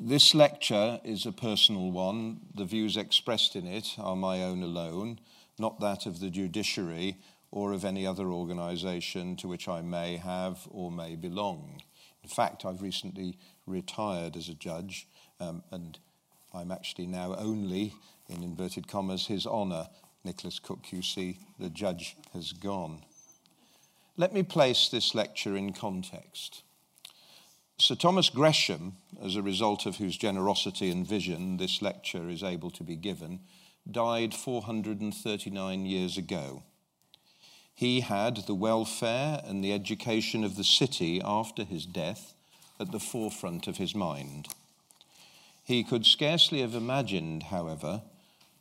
This lecture is a personal one. The views expressed in it are my own alone, not that of the judiciary or of any other organisation to which I may have or may belong. In fact, I've recently retired as a judge, um, and I'm actually now only, in inverted commas, His Honour, Nicholas Cooke QC, the judge has gone. Let me place this lecture in context. Sir Thomas Gresham, as a result of whose generosity and vision this lecture is able to be given, died 439 years ago. He had the welfare and the education of the city after his death at the forefront of his mind. He could scarcely have imagined, however,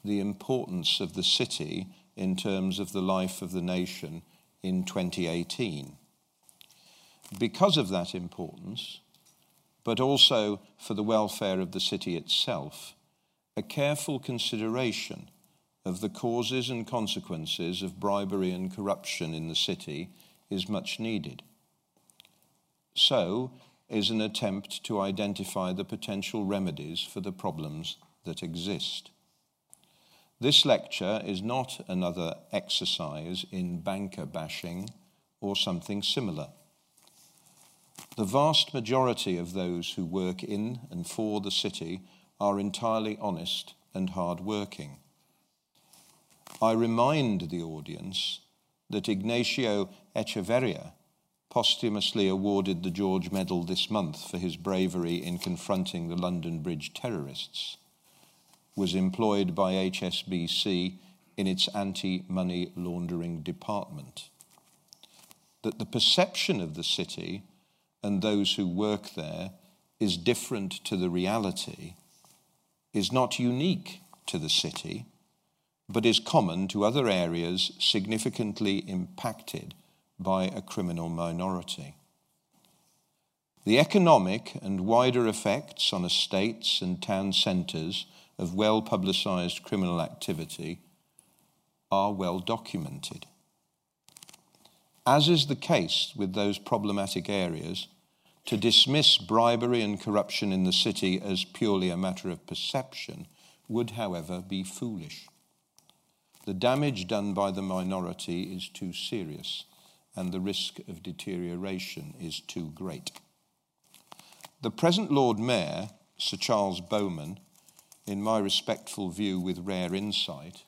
the importance of the city in terms of the life of the nation in 2018. Because of that importance, but also for the welfare of the city itself, a careful consideration of the causes and consequences of bribery and corruption in the city is much needed. So is an attempt to identify the potential remedies for the problems that exist. This lecture is not another exercise in banker bashing or something similar. The vast majority of those who work in and for the city are entirely honest and hard working. I remind the audience that Ignacio Echeverria, posthumously awarded the George Medal this month for his bravery in confronting the London Bridge terrorists, was employed by HSBC in its anti money laundering department. That the perception of the city and those who work there is different to the reality is not unique to the city, but is common to other areas significantly impacted by a criminal minority. The economic and wider effects on estates and town centres of well publicised criminal activity are well documented. As is the case with those problematic areas, to dismiss bribery and corruption in the city as purely a matter of perception would, however, be foolish. The damage done by the minority is too serious, and the risk of deterioration is too great. The present Lord Mayor, Sir Charles Bowman, in my respectful view with rare insight,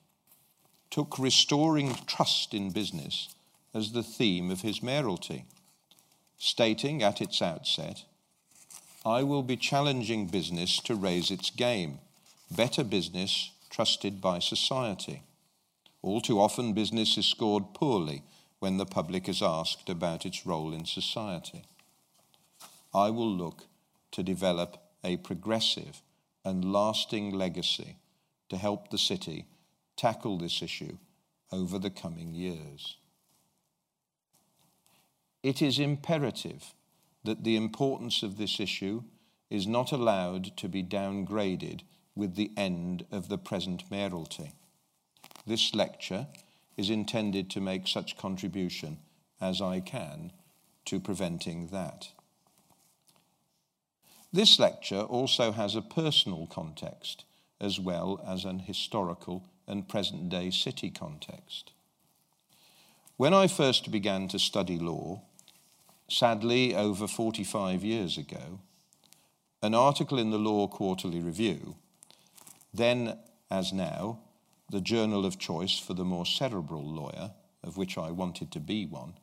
took restoring trust in business as the theme of his mayoralty, stating at its outset, I will be challenging business to raise its game, better business trusted by society. All too often, business is scored poorly when the public is asked about its role in society. I will look to develop a progressive and lasting legacy to help the city tackle this issue over the coming years. It is imperative that the importance of this issue is not allowed to be downgraded with the end of the present mayoralty. This lecture is intended to make such contribution as I can to preventing that. This lecture also has a personal context as well as an historical and present day city context. When I first began to study law, sadly over 45 years ago, an article in the Law Quarterly Review, then as now, the journal of choice for the more cerebral lawyer, of which I wanted to be one,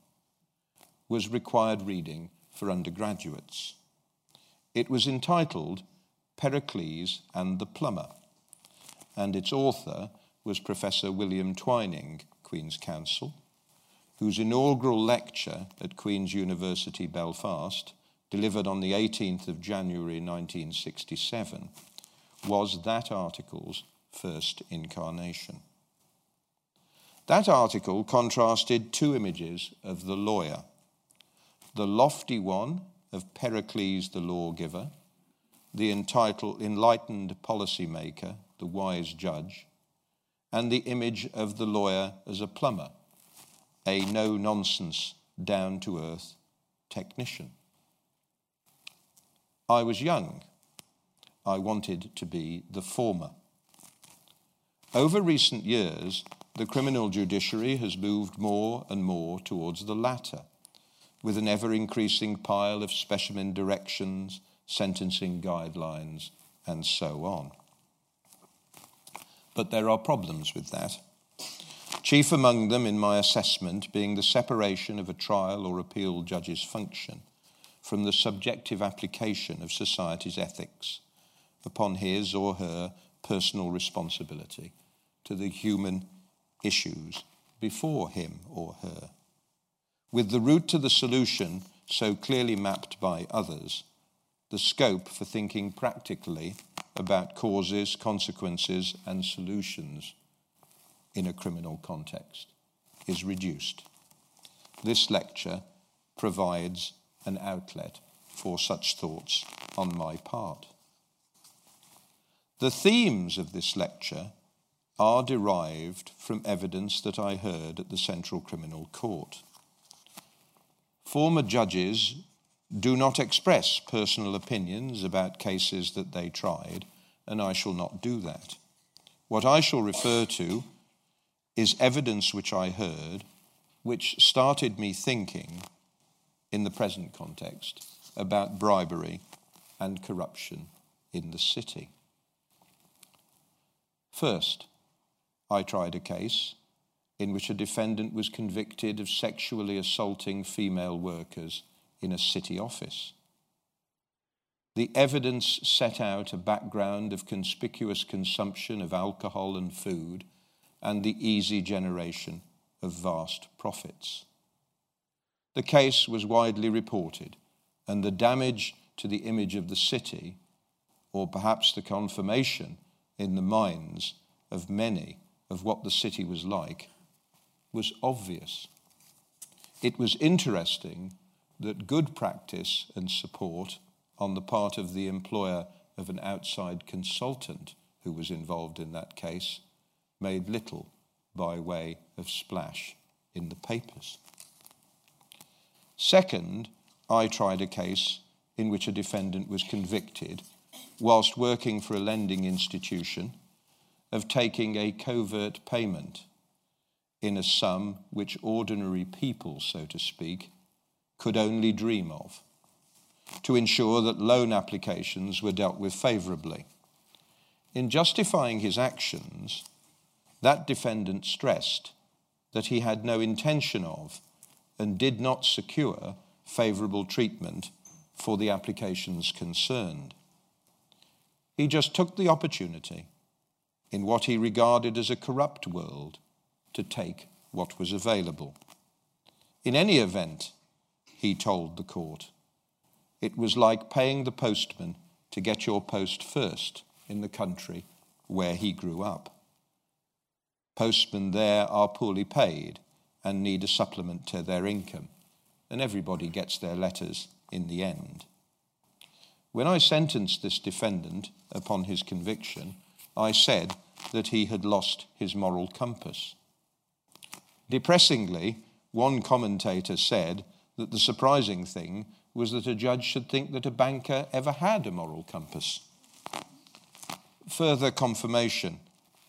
was required reading for undergraduates. It was entitled Pericles and the Plumber, and its author was Professor William Twining, Queen's Counsel whose inaugural lecture at Queen's University Belfast, delivered on the 18th of January 1967, was that article's first incarnation. That article contrasted two images of the lawyer the lofty one of Pericles the lawgiver, the entitled, enlightened policymaker, the wise judge, and the image of the lawyer as a plumber, a no nonsense, down to earth technician. I was young. I wanted to be the former. Over recent years, the criminal judiciary has moved more and more towards the latter, with an ever increasing pile of specimen directions, sentencing guidelines, and so on. But there are problems with that. Chief among them, in my assessment, being the separation of a trial or appeal judge's function from the subjective application of society's ethics upon his or her personal responsibility to the human issues before him or her. With the route to the solution so clearly mapped by others, the scope for thinking practically about causes, consequences, and solutions in a criminal context is reduced. This lecture provides an outlet for such thoughts on my part. The themes of this lecture are derived from evidence that I heard at the Central Criminal Court. Former judges do not express personal opinions about cases that they tried, and I shall not do that. What I shall refer to is evidence which I heard, which started me thinking in the present context about bribery and corruption in the city. First, I tried a case in which a defendant was convicted of sexually assaulting female workers in a city office. The evidence set out a background of conspicuous consumption of alcohol and food and the easy generation of vast profits. The case was widely reported, and the damage to the image of the city, or perhaps the confirmation in the minds of many of what the city was like, was obvious. It was interesting that good practice and support on the part of the employer of an outside consultant who was involved in that case made little by way of splash in the papers. Second, I tried a case in which a defendant was convicted whilst working for a lending institution of taking a covert payment in a sum which ordinary people, so to speak, could only dream of to ensure that loan applications were dealt with favourably. In justifying his actions, that defendant stressed that he had no intention of and did not secure favourable treatment for the applications concerned. He just took the opportunity in what he regarded as a corrupt world to take what was available. In any event, he told the court, it was like paying the postman to get your post first in the country where he grew up. Postmen there are poorly paid and need a supplement to their income, and everybody gets their letters in the end. When I sentenced this defendant upon his conviction, I said that he had lost his moral compass. Depressingly, one commentator said that the surprising thing was that a judge should think that a banker ever had a moral compass. Further confirmation,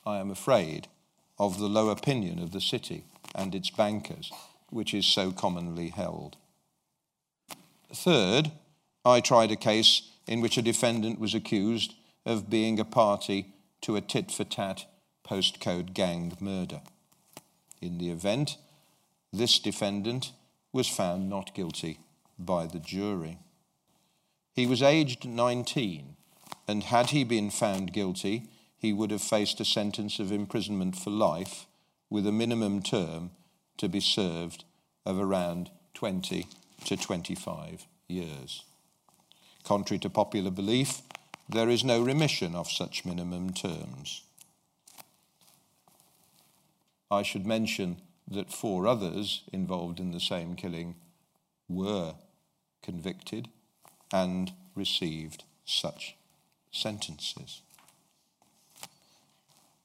I am afraid, of the low opinion of the city and its bankers, which is so commonly held. Third, I tried a case in which a defendant was accused of being a party to a tit for tat postcode gang murder. In the event, this defendant was found not guilty by the jury. He was aged 19, and had he been found guilty, he would have faced a sentence of imprisonment for life with a minimum term to be served of around 20 to 25 years. Contrary to popular belief, there is no remission of such minimum terms. I should mention that four others involved in the same killing were convicted and received such sentences.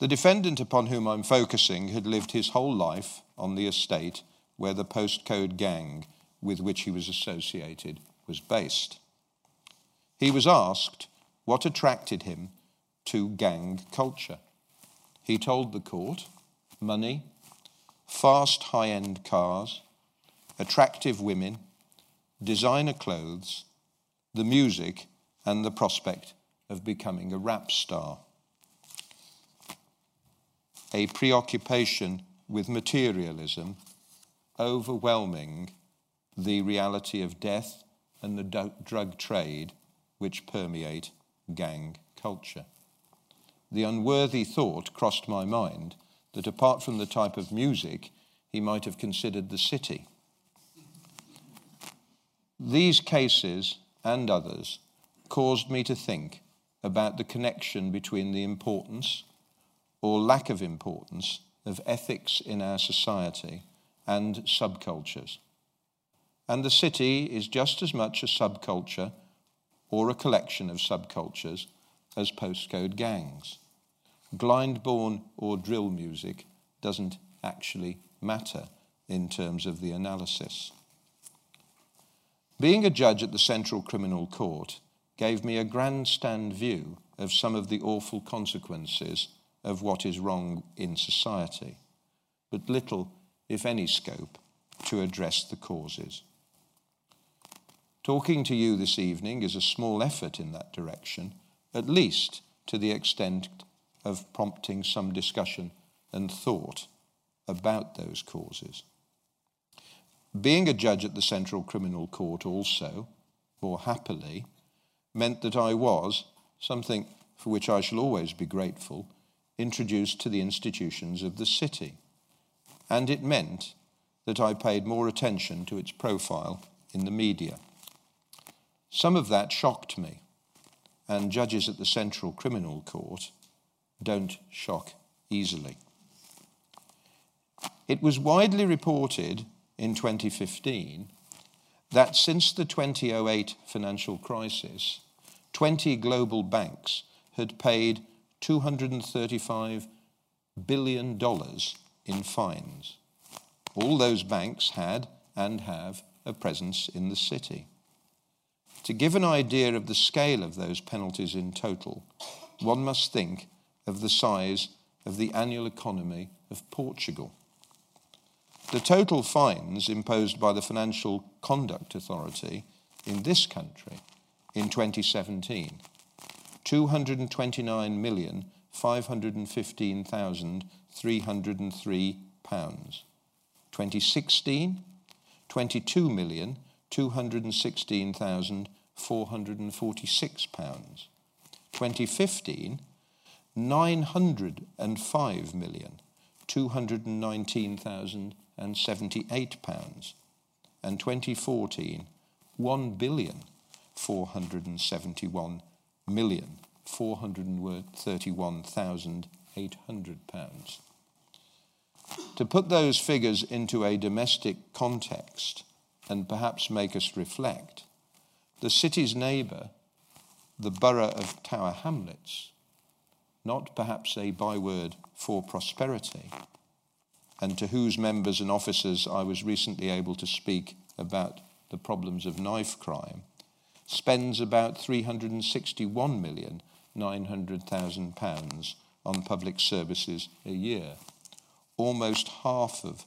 The defendant upon whom I'm focusing had lived his whole life on the estate where the postcode gang with which he was associated was based. He was asked what attracted him to gang culture. He told the court money, fast high end cars, attractive women, designer clothes, the music, and the prospect of becoming a rap star. A preoccupation with materialism overwhelming the reality of death and the drug trade which permeate gang culture. The unworthy thought crossed my mind that apart from the type of music, he might have considered the city. These cases and others caused me to think about the connection between the importance or lack of importance of ethics in our society and subcultures. And the city is just as much a subculture or a collection of subcultures as postcode gangs. Glyndebourne or drill music doesn't actually matter in terms of the analysis. Being a judge at the Central Criminal Court gave me a grandstand view of some of the awful consequences of what is wrong in society, but little, if any, scope to address the causes. Talking to you this evening is a small effort in that direction, at least to the extent of prompting some discussion and thought about those causes. Being a judge at the Central Criminal Court also, or happily, meant that I was, something for which I shall always be grateful, introduced to the institutions of the city. And it meant that I paid more attention to its profile in the media. Some of that shocked me, and judges at the Central Criminal Court don't shock easily. It was widely reported in 2015 that since the 2008 financial crisis, 20 global banks had paid $235 billion in fines. All those banks had and have a presence in the city. To give an idea of the scale of those penalties in total, one must think of the size of the annual economy of Portugal. The total fines imposed by the Financial Conduct Authority in this country in 2017 229,515,303 pounds. 2016 22,216,446 pounds. 2015 905 million 219,078 pounds and 2014 1 billion 471 million 431,800 pounds. To put those figures into a domestic context and perhaps make us reflect, the city's neighbour, the borough of Tower Hamlets, not perhaps a byword for prosperity, and to whose members and officers I was recently able to speak about the problems of knife crime, spends about 361,900,000 pounds on public services a year, almost half of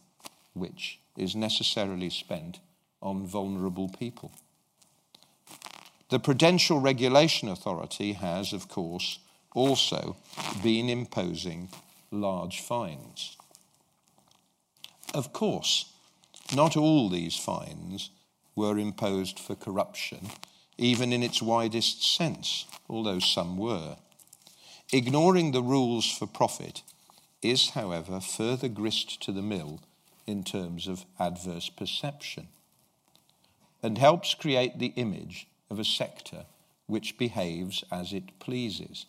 which is necessarily spent on vulnerable people. The Prudential Regulation Authority has, of course, also been imposing large fines. Of course, not all these fines were imposed for corruption, even in its widest sense, although some were. Ignoring the rules for profit is, however, further grist to the mill in terms of adverse perception and helps create the image of a sector which behaves as it pleases.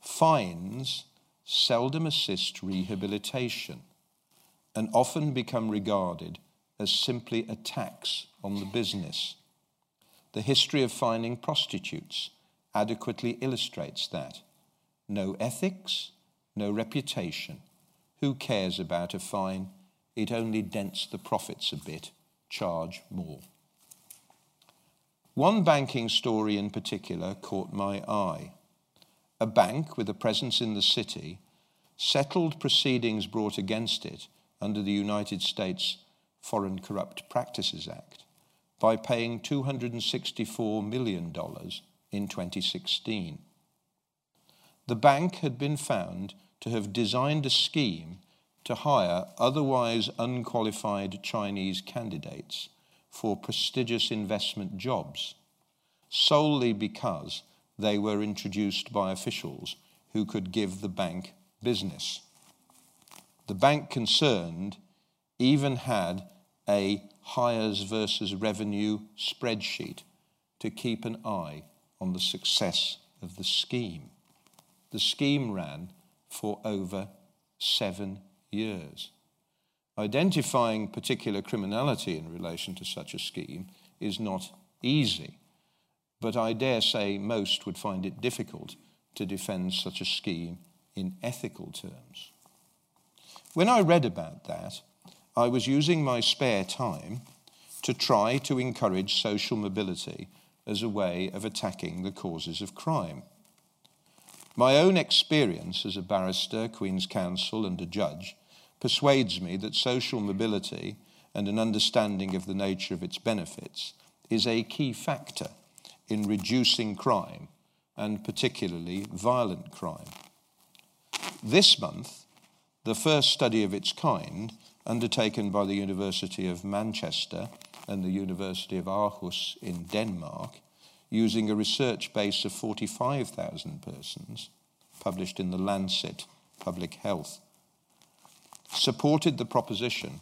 Fines seldom assist rehabilitation and often become regarded as simply a tax on the business. The history of finding prostitutes adequately illustrates that. No ethics, no reputation. Who cares about a fine? It only dents the profits a bit. Charge more. One banking story in particular caught my eye. A bank with a presence in the city settled proceedings brought against it under the United States Foreign Corrupt Practices Act by paying $264 million in 2016. The bank had been found to have designed a scheme to hire otherwise unqualified Chinese candidates for prestigious investment jobs solely because they were introduced by officials who could give the bank business. The bank concerned even had a hires versus revenue spreadsheet to keep an eye on the success of the scheme. The scheme ran for over seven years. Identifying particular criminality in relation to such a scheme is not easy, but I dare say most would find it difficult to defend such a scheme in ethical terms. When I read about that, I was using my spare time to try to encourage social mobility as a way of attacking the causes of crime. My own experience as a barrister, Queen's Counsel, and a judge persuades me that social mobility and an understanding of the nature of its benefits is a key factor in reducing crime, and particularly violent crime. This month, the first study of its kind, undertaken by the University of Manchester and the University of Aarhus in Denmark, using a research base of 45,000 persons, published in the Lancet Public Health, supported the proposition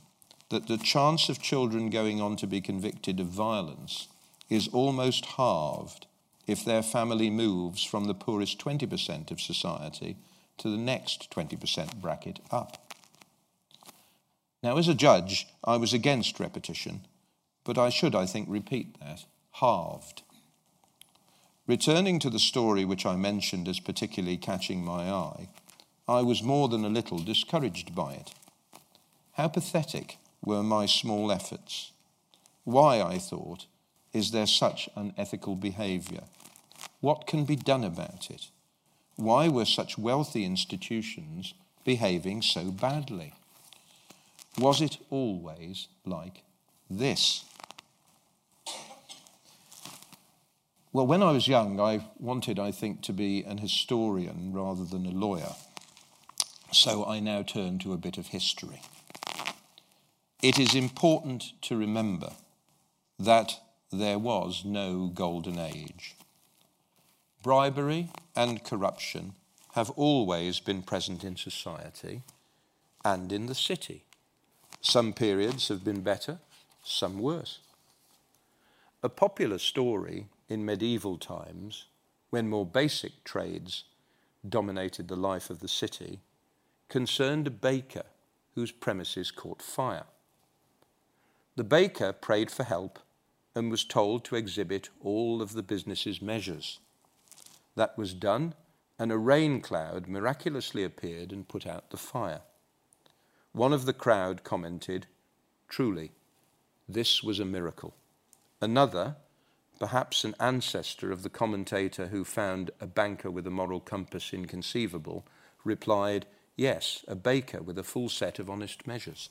that the chance of children going on to be convicted of violence is almost halved if their family moves from the poorest 20% of society to the next 20% bracket up. Now, as a judge, I was against repetition, but I should, I think, repeat that halved. Returning to the story which I mentioned as particularly catching my eye, I was more than a little discouraged by it. How pathetic were my small efforts? Why, I thought, is there such unethical behavior? What can be done about it? Why were such wealthy institutions behaving so badly? Was it always like this? Well, when I was young, I wanted, I think, to be an historian rather than a lawyer. So I now turn to a bit of history. It is important to remember that there was no golden age. Bribery and corruption have always been present in society and in the city. Some periods have been better, some worse. A popular story in medieval times, when more basic trades dominated the life of the city, concerned a baker whose premises caught fire. The baker prayed for help and was told to exhibit all of the business's measures. That was done, and a rain cloud miraculously appeared and put out the fire. One of the crowd commented, Truly, this was a miracle. Another, perhaps an ancestor of the commentator who found a banker with a moral compass inconceivable, replied, Yes, a baker with a full set of honest measures.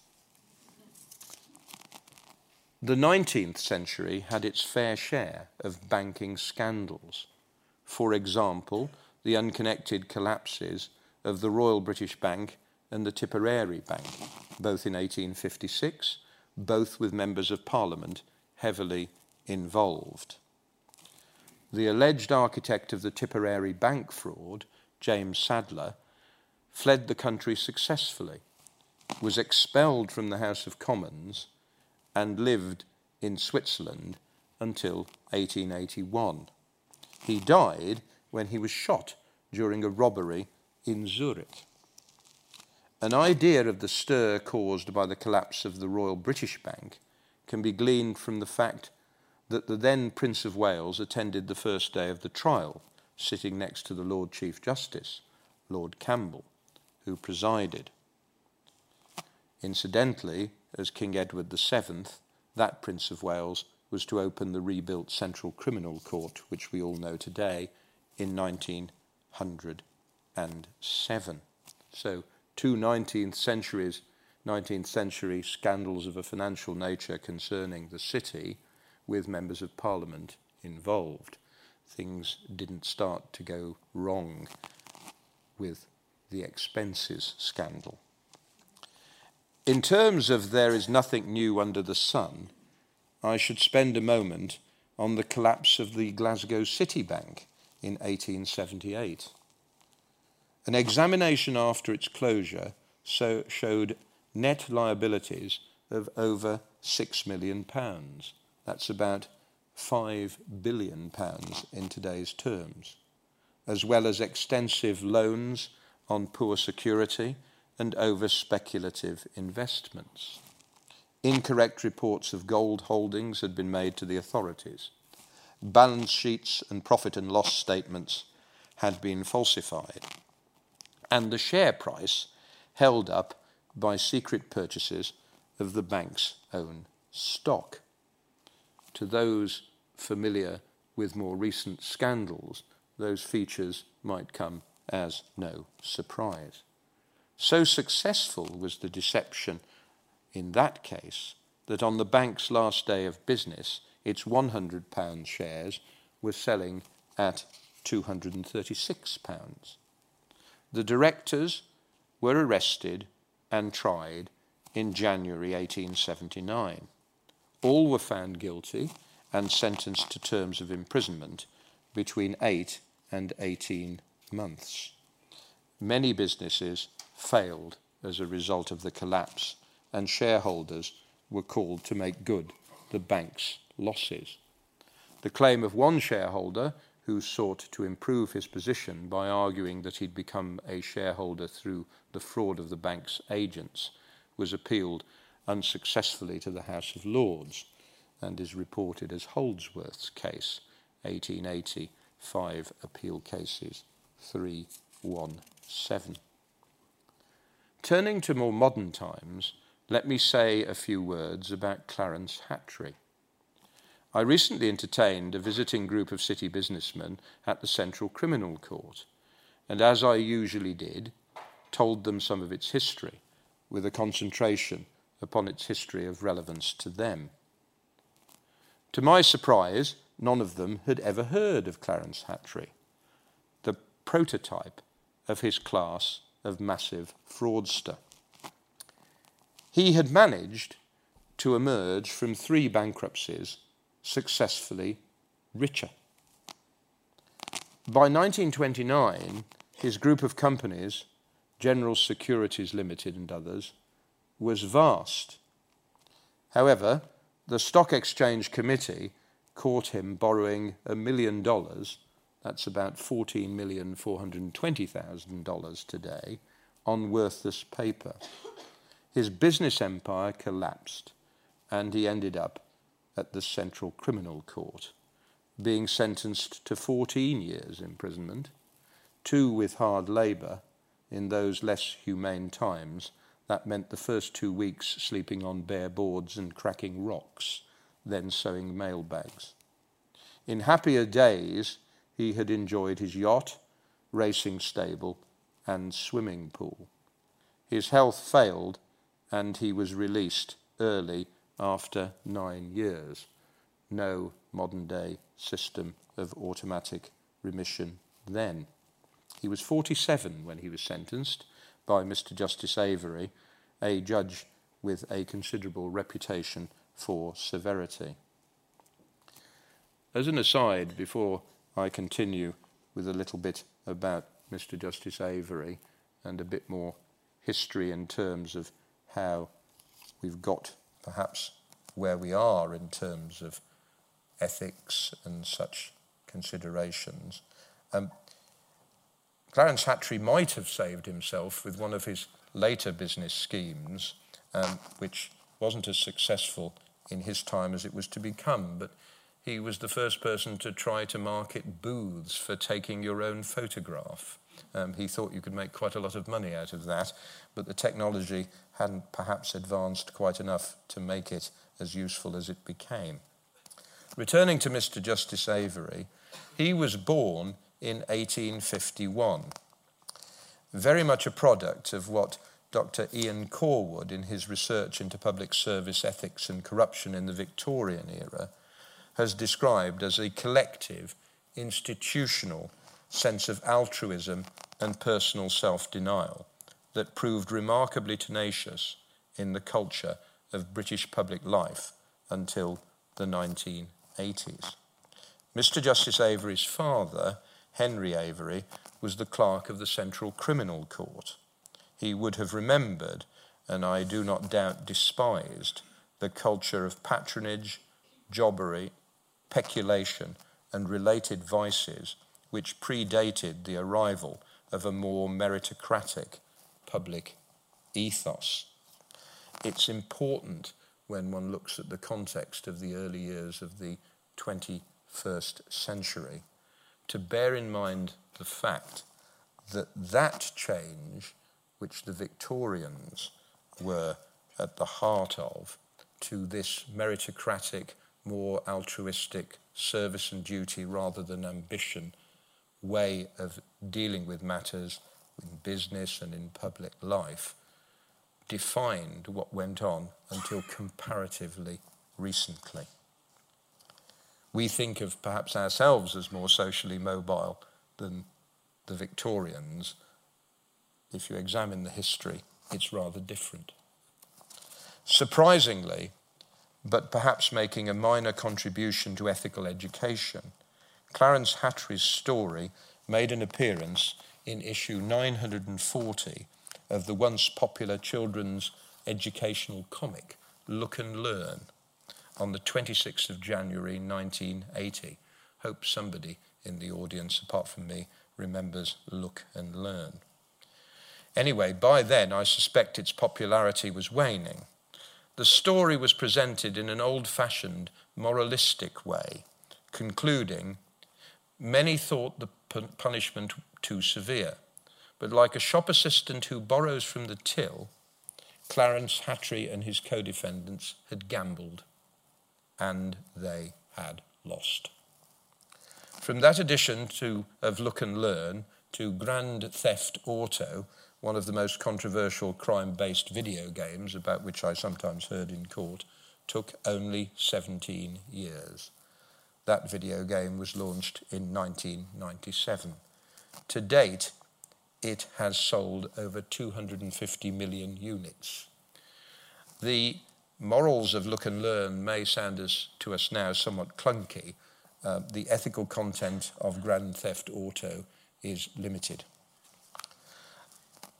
The 19th century had its fair share of banking scandals. For example, the unconnected collapses of the Royal British Bank and the Tipperary Bank, both in 1856, both with members of Parliament heavily involved. The alleged architect of the Tipperary Bank fraud, James Sadleir, fled the country successfully, was expelled from the House of Commons, and lived in Switzerland until 1881. He died when he was shot during a robbery in Zurich. An idea of the stir caused by the collapse of the Royal British Bank can be gleaned from the fact that the then Prince of Wales attended the first day of the trial, sitting next to the Lord Chief Justice, Lord Campbell, who presided. Incidentally, as King Edward VII, that Prince of Wales was to open the rebuilt Central Criminal Court, which we all know today, in 1907. So, two 19th centuries, 19th century scandals of a financial nature concerning the city with members of parliament involved. Things didn't start to go wrong with the expenses scandal. In terms of there is nothing new under the sun, I should spend a moment on the collapse of the Glasgow City Bank in 1878. An examination after its closure so showed net liabilities of over £6 million. That's about £5 billion in today's terms, as well as extensive loans on poor security and over speculative investments. Incorrect reports of gold holdings had been made to the authorities. Balance sheets and profit and loss statements had been falsified. And the share price held up by secret purchases of the bank's own stock. To those familiar with more recent scandals, those features might come as no surprise. So successful was the deception in that case that on the bank's last day of business, its £100 shares were selling at £236. The directors were arrested and tried in January 1879. All were found guilty and sentenced to terms of imprisonment between 8 and 18 months. Many businesses failed as a result of the collapse and shareholders were called to make good the bank's losses. The claim of one shareholder who sought to improve his position by arguing that he'd become a shareholder through the fraud of the bank's agents was appealed unsuccessfully to the House of Lords and is reported as Holdsworth's case, 1880, five appeal cases, 317. Turning to more modern times, let me say a few words about Clarence Hatry. I recently entertained a visiting group of city businessmen at the Central Criminal Court, and as I usually did, told them some of its history, with a concentration upon its history of relevance to them. To my surprise, none of them had ever heard of Clarence Hatry, the prototype of his class of massive fraudster. He had managed to emerge from three bankruptcies successfully richer. By 1929, his group of companies, General Securities Limited and others, was vast. However, the Stock Exchange Committee caught him borrowing a million dollars, that's about $14,420,000 today, on worthless paper his business empire collapsed and he ended up at the Central Criminal Court, being sentenced to 14 years imprisonment, two with hard labour. In those less humane times, that meant the first two weeks sleeping on bare boards and cracking rocks, then sewing mailbags. In happier days, he had enjoyed his yacht, racing stable, and swimming pool. His health failed and he was released early after nine years. No modern day system of automatic remission then. He was 47 when he was sentenced by Mr. Justice Avory, a judge with a considerable reputation for severity. As an aside, before I continue with a little bit about Mr. Justice Avory and a bit more history in terms of how we've got perhaps where we are in terms of ethics and such considerations. Um, Clarence Hatry might have saved himself with one of his later business schemes, um, which wasn't as successful in his time as it was to become, but he was the first person to try to market booths for taking your own photograph. Um, he thought you could make quite a lot of money out of that, but the technology hadn't perhaps advanced quite enough to make it as useful as it became. Returning to Mr. Justice Avory, he was born in 1851, very much a product of what Dr. Ian Cawood, in his research into public service ethics and corruption in the Victorian era, has described as a collective, institutional sense of altruism and personal self denial that proved remarkably tenacious in the culture of British public life until the 1980s. Mr. Justice Avory's father, Henry Avery, was the clerk of the Central Criminal Court. He would have remembered, and I do not doubt despised, the culture of patronage, jobbery, peculation, and related vices which predated the arrival of a more meritocratic public ethos. It's important when one looks at the context of the early years of the 21st century to bear in mind the fact that that change, which the Victorians were at the heart of, to this meritocratic, more altruistic service and duty rather than ambition way of dealing with matters in business and in public life defined what went on until comparatively recently. We think of perhaps ourselves as more socially mobile than the Victorians. If you examine the history, it's rather different. Surprisingly, but perhaps making a minor contribution to ethical education, Clarence Hatry's story made an appearance in issue 940 of the once popular children's educational comic, Look and Learn, on the 26th of January 1980. Hope somebody in the audience, apart from me, remembers Look and Learn. Anyway, by then I suspect its popularity was waning. The story was presented in an old fashioned, moralistic way, concluding Many thought the punishment too severe, but like a shop assistant who borrows from the till, Clarence Hatry and his co defendants had gambled, and they had lost. From that edition to, of Look and Learn to Grand Theft Auto, one of the most controversial crime based video games about which I sometimes heard in court, took only 17 years. That video game was launched in 1997. To date, it has sold over 250 million units. The morals of look and learn may sound as, to us now somewhat clunky. Uh, the ethical content of Grand Theft Auto is limited.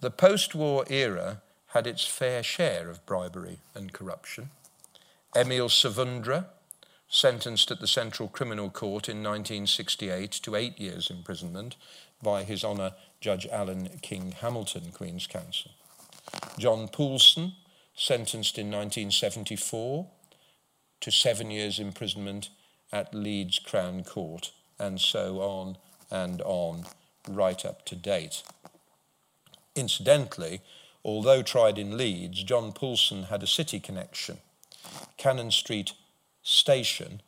The post war era had its fair share of bribery and corruption. Emil Savundra, sentenced at the Central Criminal Court in 1968 to eight years imprisonment by His Honour Judge Alan King Hamilton, Queen's Counsel. John Poulson, sentenced in 1974 to seven years imprisonment at Leeds Crown Court, and so on and on, right up to date. Incidentally, although tried in Leeds, John Poulson had a city connection. Cannon Street station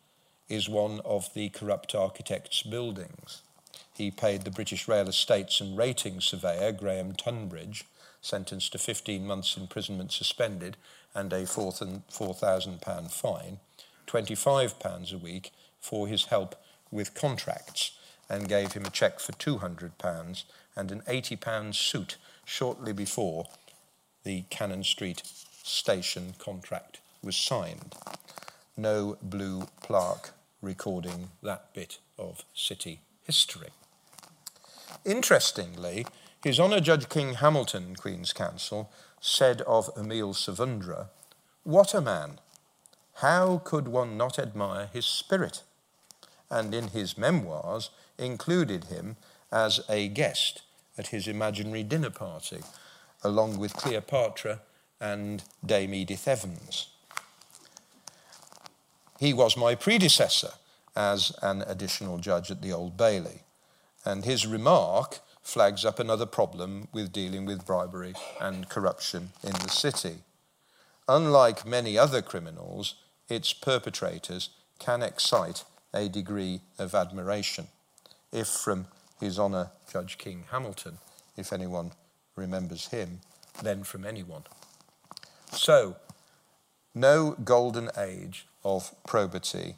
is one of the corrupt architect's buildings. He paid the British Rail Estates and Rating surveyor, Graham Tunbridge, sentenced to 15 months imprisonment suspended and a £4,000 fine, £25 a week for his help with contracts, and gave him a cheque for £200 and an £80 suit shortly before the Cannon Street station contract was signed no blue plaque recording that bit of city history. Interestingly, His Honour Judge King Hamilton, Queen's Counsel, said of Emil Savundra, What a man! How could one not admire his spirit? And in his memoirs included him as a guest at his imaginary dinner party, along with Cleopatra and Dame Edith Evans. He was my predecessor as an additional judge at the Old Bailey. And his remark flags up another problem with dealing with bribery and corruption in the city. Unlike many other criminals, its perpetrators can excite a degree of admiration. If from His Honour Judge King Hamilton, if anyone remembers him, then from anyone. So, no golden age of probity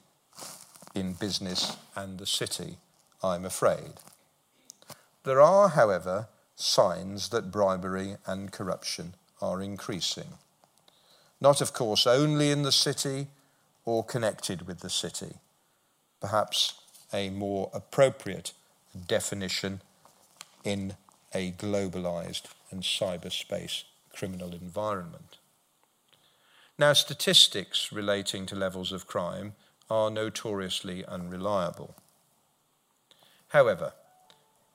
in business and the city, I'm afraid. There are, however, signs that bribery and corruption are increasing. Not, of course, only in the city or connected with the city. Perhaps a more appropriate definition in a globalized and cyberspace criminal environment. Now, statistics relating to levels of crime are notoriously unreliable. However,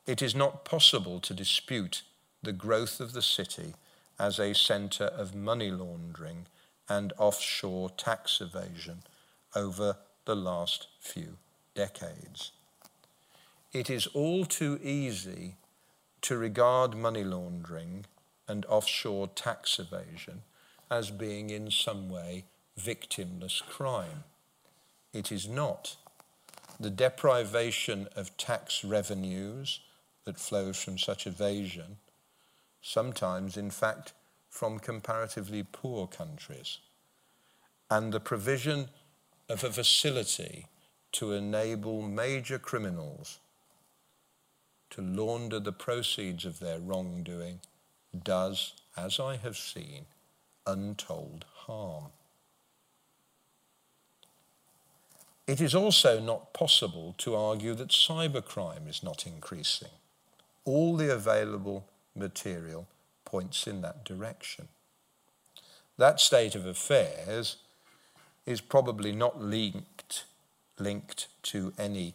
it is not possible to dispute the growth of the city as a centre of money laundering and offshore tax evasion over the last few decades. It is all too easy to regard money laundering and offshore tax evasion as being in some way victimless crime. It is not. The deprivation of tax revenues that flows from such evasion, sometimes, in fact, from comparatively poor countries, and the provision of a facility to enable major criminals to launder the proceeds of their wrongdoing does, as I have seen, untold harm. It is also not possible to argue that cybercrime is not increasing. All the available material points in that direction. That state of affairs is probably not linked, linked to any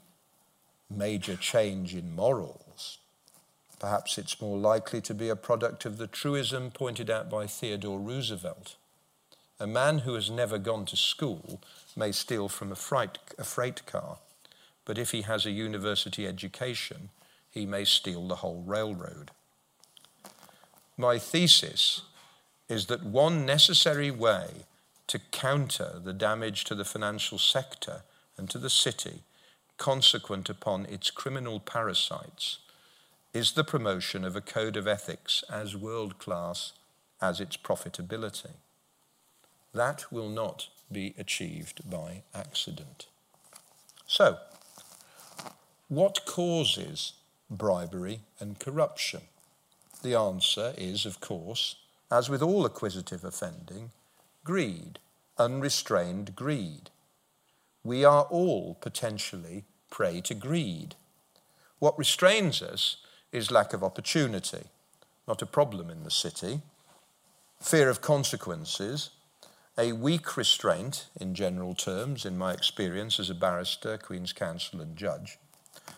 major change in morals. Perhaps it's more likely to be a product of the truism pointed out by Theodore Roosevelt. A man who has never gone to school may steal from a freight, a freight car, but if he has a university education, he may steal the whole railroad. My thesis is that one necessary way to counter the damage to the financial sector and to the city consequent upon its criminal parasites is the promotion of a code of ethics as world class as its profitability. That will not be achieved by accident. So, what causes bribery and corruption? The answer is, of course, as with all acquisitive offending, greed, unrestrained greed. We are all potentially prey to greed. What restrains us is lack of opportunity, not a problem in the city, fear of consequences, a weak restraint, in general terms, in my experience as a barrister, Queen's Counsel, and judge.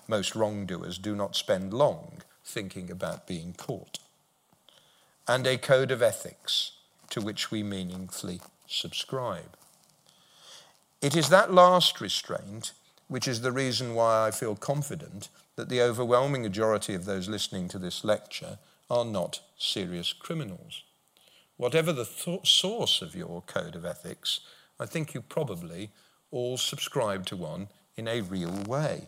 Most wrongdoers do not spend long thinking about being caught. And a code of ethics to which we meaningfully subscribe. It is that last restraint which is the reason why I feel confident that the overwhelming majority of those listening to this lecture are not serious criminals. Whatever the th- source of your code of ethics, I think you probably all subscribe to one in a real way.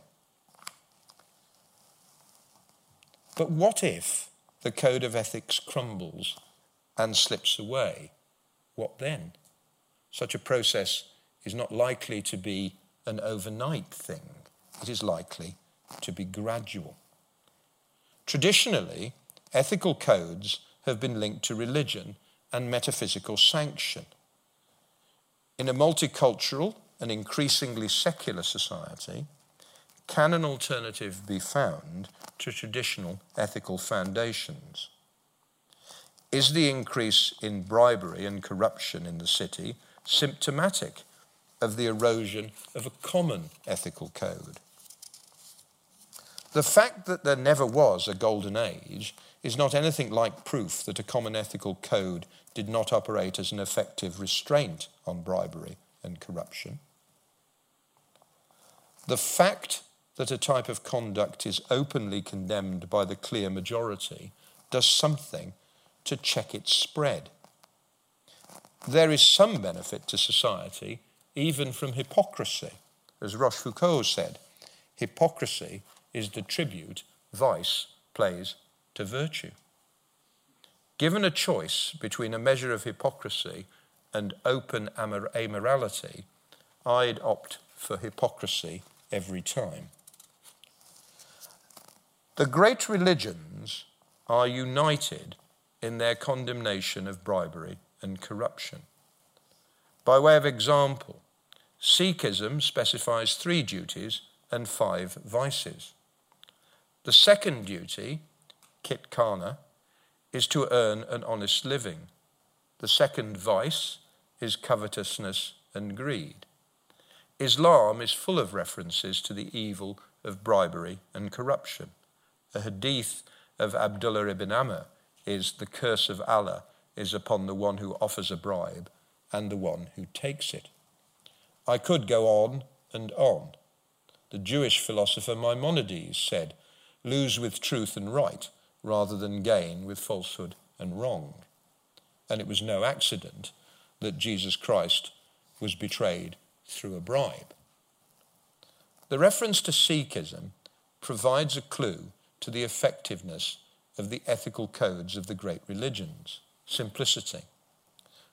But what if the code of ethics crumbles and slips away? What then? Such a process is not likely to be an overnight thing. It is likely to be gradual. Traditionally, ethical codes have been linked to religion and metaphysical sanction. In a multicultural and increasingly secular society, can an alternative be found to traditional ethical foundations? Is the increase in bribery and corruption in the city symptomatic of the erosion of a common ethical code. The fact that there never was a golden age is not anything like proof that a common ethical code did not operate as an effective restraint on bribery and corruption. The fact that a type of conduct is openly condemned by the clear majority does something to check its spread. There is some benefit to society even from hypocrisy. as Rochefoucauld said, hypocrisy is the tribute vice plays to virtue. Given a choice between a measure of hypocrisy and open amorality, I'd opt for hypocrisy every time. The great religions are united in their condemnation of bribery and corruption. By way of example, Sikhism specifies three duties and five vices. The second duty, Chitkana, is to earn an honest living. The second vice is covetousness and greed. Islam is full of references to the evil of bribery and corruption. A hadith of Abdullah ibn Amr is the curse of Allah is upon the one who offers a bribe and the one who takes it. I could go on and on. The Jewish philosopher Maimonides said, Lose with truth and right rather than gain with falsehood and wrong. And it was no accident that Jesus Christ was betrayed through a bribe. The reference to Sikhism provides a clue to the effectiveness of the ethical codes of the great religions simplicity.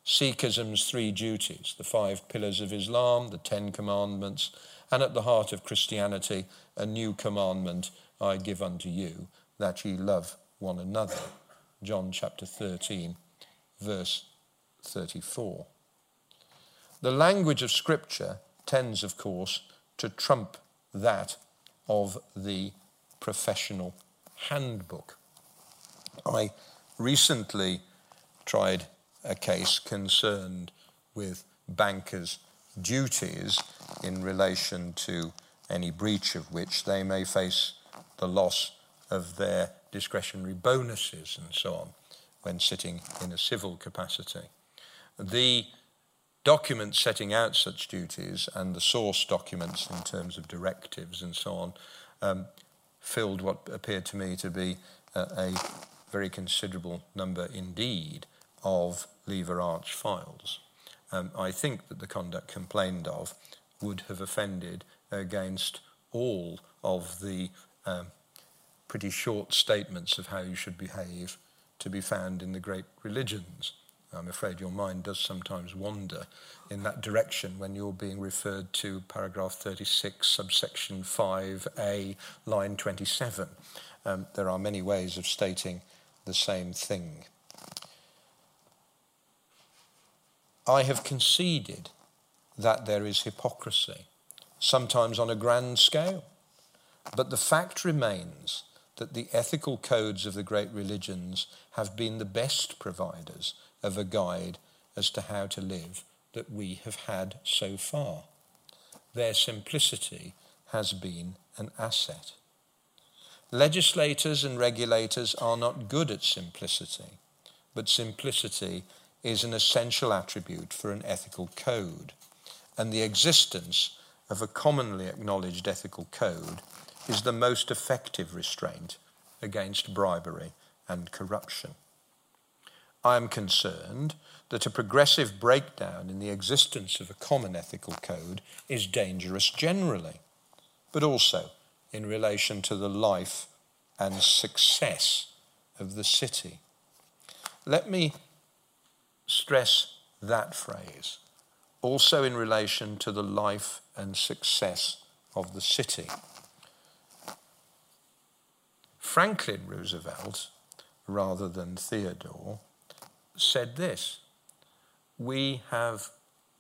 Sikhism's three duties, the five pillars of Islam, the Ten Commandments, and at the heart of Christianity, a new commandment I give unto you, that ye love one another. John chapter 13, verse 34. The language of Scripture tends, of course, to trump that of the professional handbook. I recently tried a case concerned with bankers' duties in relation to any breach of which they may face the loss of their discretionary bonuses and so on when sitting in a civil capacity. The documents setting out such duties and the source documents in terms of directives and so on um, filled what appeared to me to be a, a very considerable number indeed of lever arch files. Um, I think that the conduct complained of would have offended against all of the um, pretty short statements of how you should behave to be found in the great religions. I'm afraid your mind does sometimes wander in that direction when you're being referred to paragraph 36, subsection 5a, line 27. Um, there are many ways of stating the same thing. I have conceded that there is hypocrisy, sometimes on a grand scale. But the fact remains that the ethical codes of the great religions have been the best providers of a guide as to how to live that we have had so far. Their simplicity has been an asset. Legislators and regulators are not good at simplicity, but simplicity is an essential attribute for an ethical code. And the existence of a commonly acknowledged ethical code is the most effective restraint against bribery and corruption. I am concerned that a progressive breakdown in the existence of a common ethical code is dangerous generally, but also in relation to the life and success of the city. Let me stress that phrase, also in relation to the life and success of the city. Franklin Roosevelt, rather than Theodore, said this We have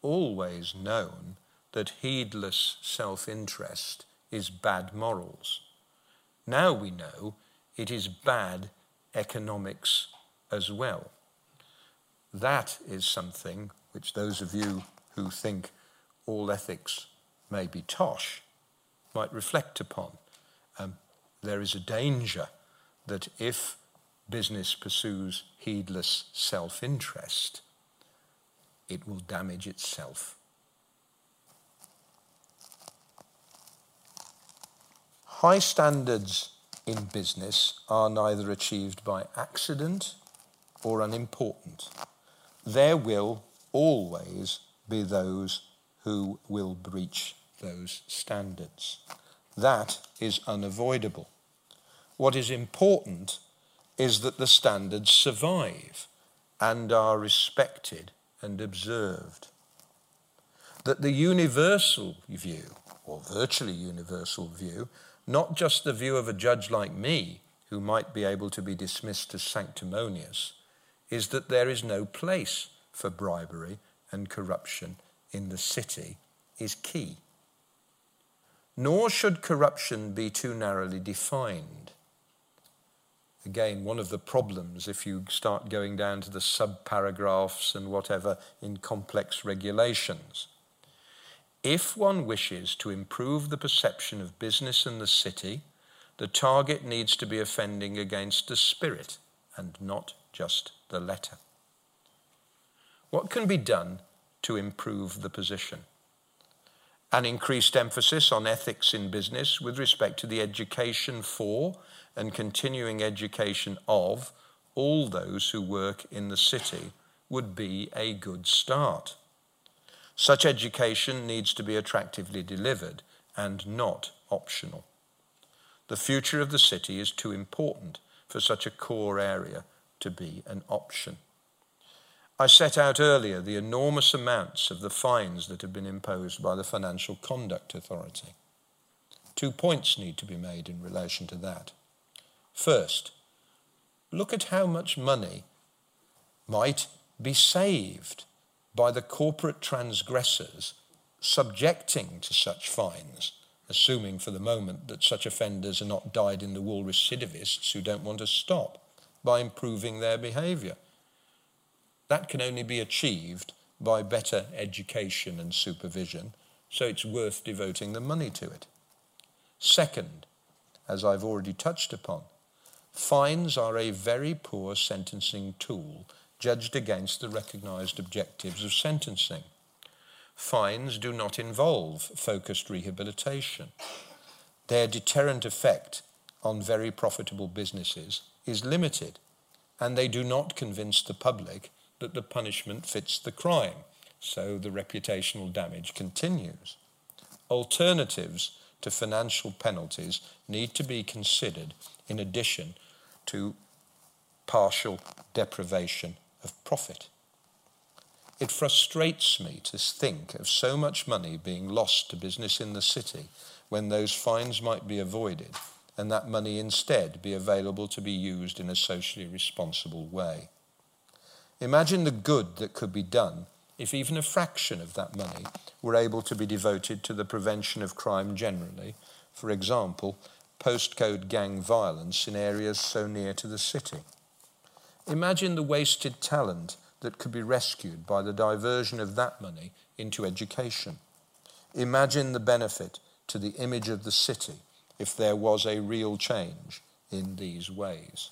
always known that heedless self interest is bad morals. Now we know it is bad economics as well. That is something which those of you who think all ethics may be tosh might reflect upon. Um, there is a danger that if business pursues heedless self interest, it will damage itself. High standards in business are neither achieved by accident or unimportant. There will always be those who will breach those standards. That is unavoidable. What is important is that the standards survive and are respected and observed. That the universal view, or virtually universal view, not just the view of a judge like me, who might be able to be dismissed as sanctimonious, is that there is no place for bribery and corruption in the city, is key. Nor should corruption be too narrowly defined. Again, one of the problems if you start going down to the sub paragraphs and whatever in complex regulations. If one wishes to improve the perception of business in the city, the target needs to be offending against the spirit and not just the letter. What can be done to improve the position? An increased emphasis on ethics in business with respect to the education for and continuing education of all those who work in the city would be a good start. Such education needs to be attractively delivered and not optional. The future of the city is too important for such a core area to be an option. I set out earlier the enormous amounts of the fines that have been imposed by the Financial Conduct Authority. Two points need to be made in relation to that. First, look at how much money might be saved by the corporate transgressors subjecting to such fines, assuming for the moment that such offenders are not dyed in the wool recidivists who don't want to stop, by improving their behaviour. That can only be achieved by better education and supervision, so it's worth devoting the money to it. Second, as I've already touched upon, fines are a very poor sentencing tool judged against the recognised objectives of sentencing. Fines do not involve focused rehabilitation. Their deterrent effect on very profitable businesses is limited, and they do not convince the public that the punishment fits the crime, so the reputational damage continues. Alternatives to financial penalties need to be considered in addition to partial deprivation of profit. It frustrates me to think of so much money being lost to business in the city when those fines might be avoided and that money instead be available to be used in a socially responsible way. Imagine the good that could be done if even a fraction of that money were able to be devoted to the prevention of crime generally, for example, postcode gang violence in areas so near to the city. Imagine the wasted talent that could be rescued by the diversion of that money into education. Imagine the benefit to the image of the city if there was a real change in these ways.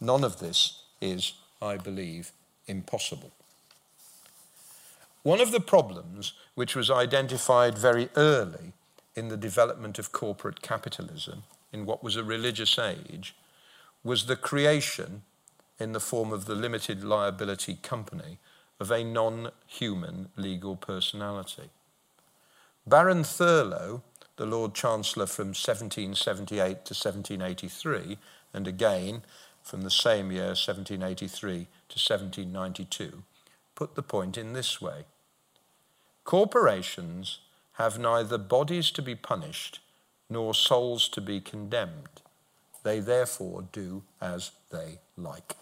None of this is I believe, impossible. One of the problems which was identified very early in the development of corporate capitalism in what was a religious age was the creation, in the form of the limited liability company, of a non human legal personality. Baron Thurlow, the Lord Chancellor from 1778 to 1783, and again from the same year, 1783 to 1792, put the point in this way Corporations have neither bodies to be punished nor souls to be condemned. They therefore do as they like.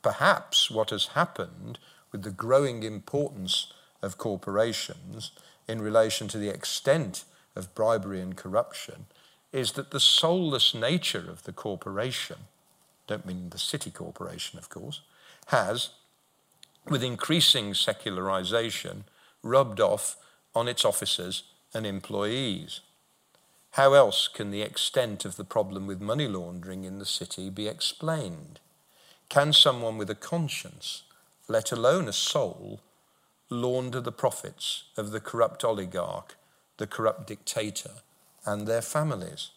Perhaps what has happened with the growing importance of corporations in relation to the extent of bribery and corruption is that the soulless nature of the corporation don't mean the city corporation, of course, has, with increasing secularization, rubbed off on its officers and employees. How else can the extent of the problem with money laundering in the city be explained? Can someone with a conscience, let alone a soul, launder the profits of the corrupt oligarch, the corrupt dictator, and their families?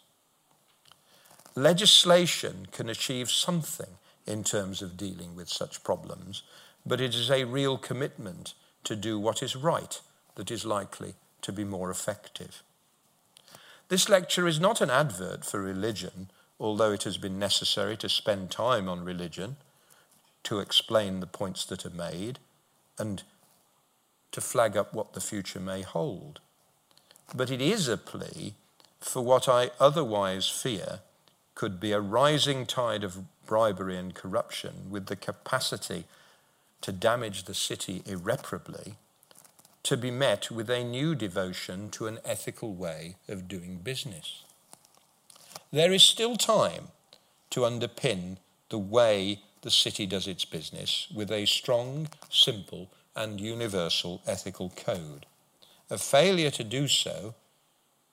Legislation can achieve something in terms of dealing with such problems, but it is a real commitment to do what is right that is likely to be more effective. This lecture is not an advert for religion, although it has been necessary to spend time on religion to explain the points that are made and to flag up what the future may hold. But it is a plea for what I otherwise fear could be a rising tide of bribery and corruption with the capacity to damage the city irreparably, to be met with a new devotion to an ethical way of doing business. There is still time to underpin the way the city does its business with a strong, simple, and universal ethical code. A failure to do so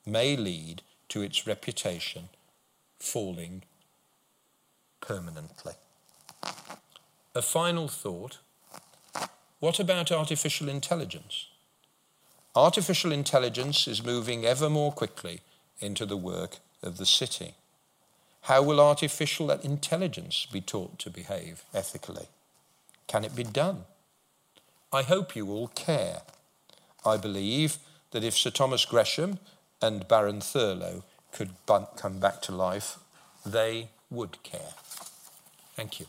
may lead to its reputation falling permanently. A final thought what about artificial intelligence? Artificial intelligence is moving ever more quickly into the work of the city. How will artificial intelligence be taught to behave ethically? Can it be done? I hope you all care. I believe that if Sir Thomas Gresham and Baron Thurlow could come back to life, they would care. Thank you.